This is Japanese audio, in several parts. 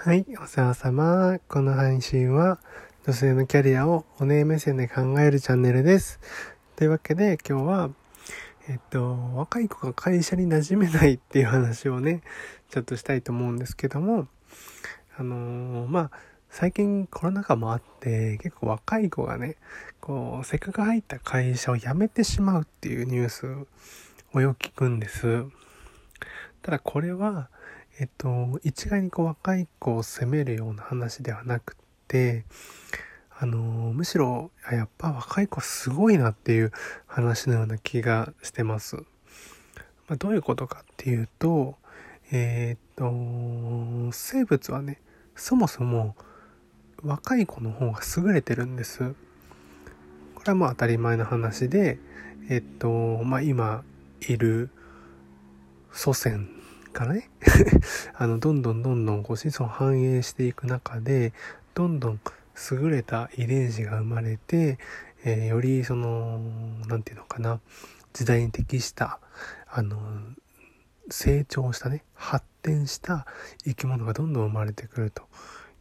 はい、お世話様。この配信は女性のキャリアをお姉目線で考えるチャンネルです。というわけで今日は、えっと、若い子が会社に馴染めないっていう話をね、ちょっとしたいと思うんですけども、あのー、まあ、最近コロナ禍もあって結構若い子がね、こう、せっかく入った会社を辞めてしまうっていうニュースをよく聞くんです。ただこれは、えっと、一概にこう若い子を責めるような話ではなくて、あの、むしろ、やっぱ若い子すごいなっていう話のような気がしてます。まあ、どういうことかっていうと、えー、っと、生物はね、そもそも若い子の方が優れてるんです。これはまあ当たり前の話で、えっと、まあ今いる祖先からね。あの、どんどんどんどんこう子孫繁栄していく中で、どんどん優れた遺伝子が生まれて、えー、よりその、なんていうのかな、時代に適した、あの、成長したね、発展した生き物がどんどん生まれてくると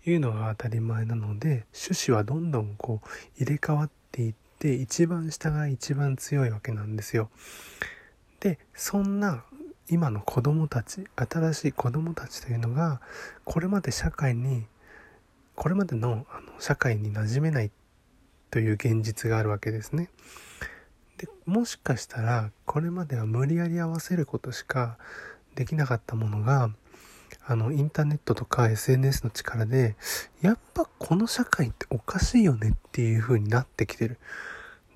いうのが当たり前なので、種子はどんどんこう入れ替わっていって、一番下が一番強いわけなんですよ。で、そんな今の子供たち新しい子供たちというのがこれまで社会にこれまでのあの社会に馴染めないという現実があるわけですね。でもしかしたらこれまでは無理やり合わせることしかできなかったものがあのインターネットとか SNS の力でやっぱこの社会っておかしいよねっていう風になってきてる。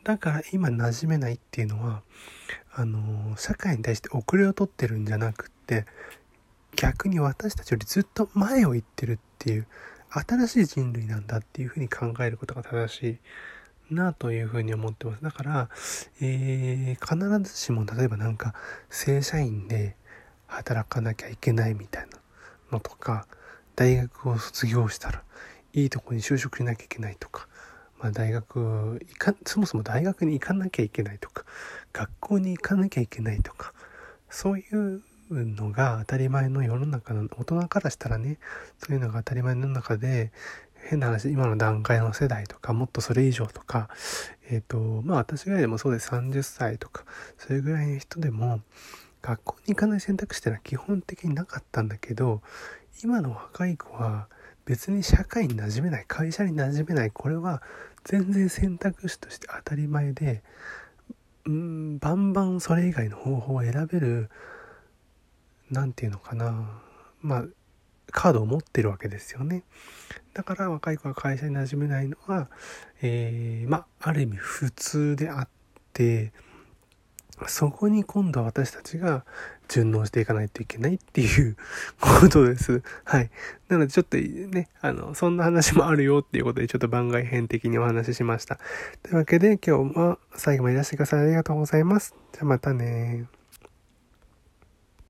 だから今馴染めないっていうのはあの社会に対して遅れを取ってるんじゃなくって逆に私たちよりずっと前を行ってるっていう新しい人類なんだっていうふうに考えることが正しいなというふうに思ってます。だから、えー、必ずしも例えばなんか正社員で働かなきゃいけないみたいなのとか大学を卒業したらいいとこに就職しなきゃいけないとかまあ、大学行かそもそも大学に行かなきゃいけないとか学校に行かなきゃいけないとかそういうのが当たり前の世の中の大人からしたらねそういうのが当たり前の中で変な話今の段階の世代とかもっとそれ以上とかえっ、ー、とまあ私ぐらいでもそうです。30歳とかそれぐらいの人でも学校に行かない選択肢っていうのは基本的になかったんだけど今の若い子は別に社会に馴染めない会社に馴染めないこれは全然選択肢として当たり前でうんバンバンそれ以外の方法を選べる何て言うのかなまあカードを持ってるわけですよね。だから若い子が会社に馴染めないのは、えー、まあある意味普通であってそこに今度は私たちが順応していかないといけないっていうことです。はい。なのでちょっとね、あの、そんな話もあるよっていうことでちょっと番外編的にお話ししました。というわけで今日も最後までいらしてくださいありがとうございます。じゃあまたね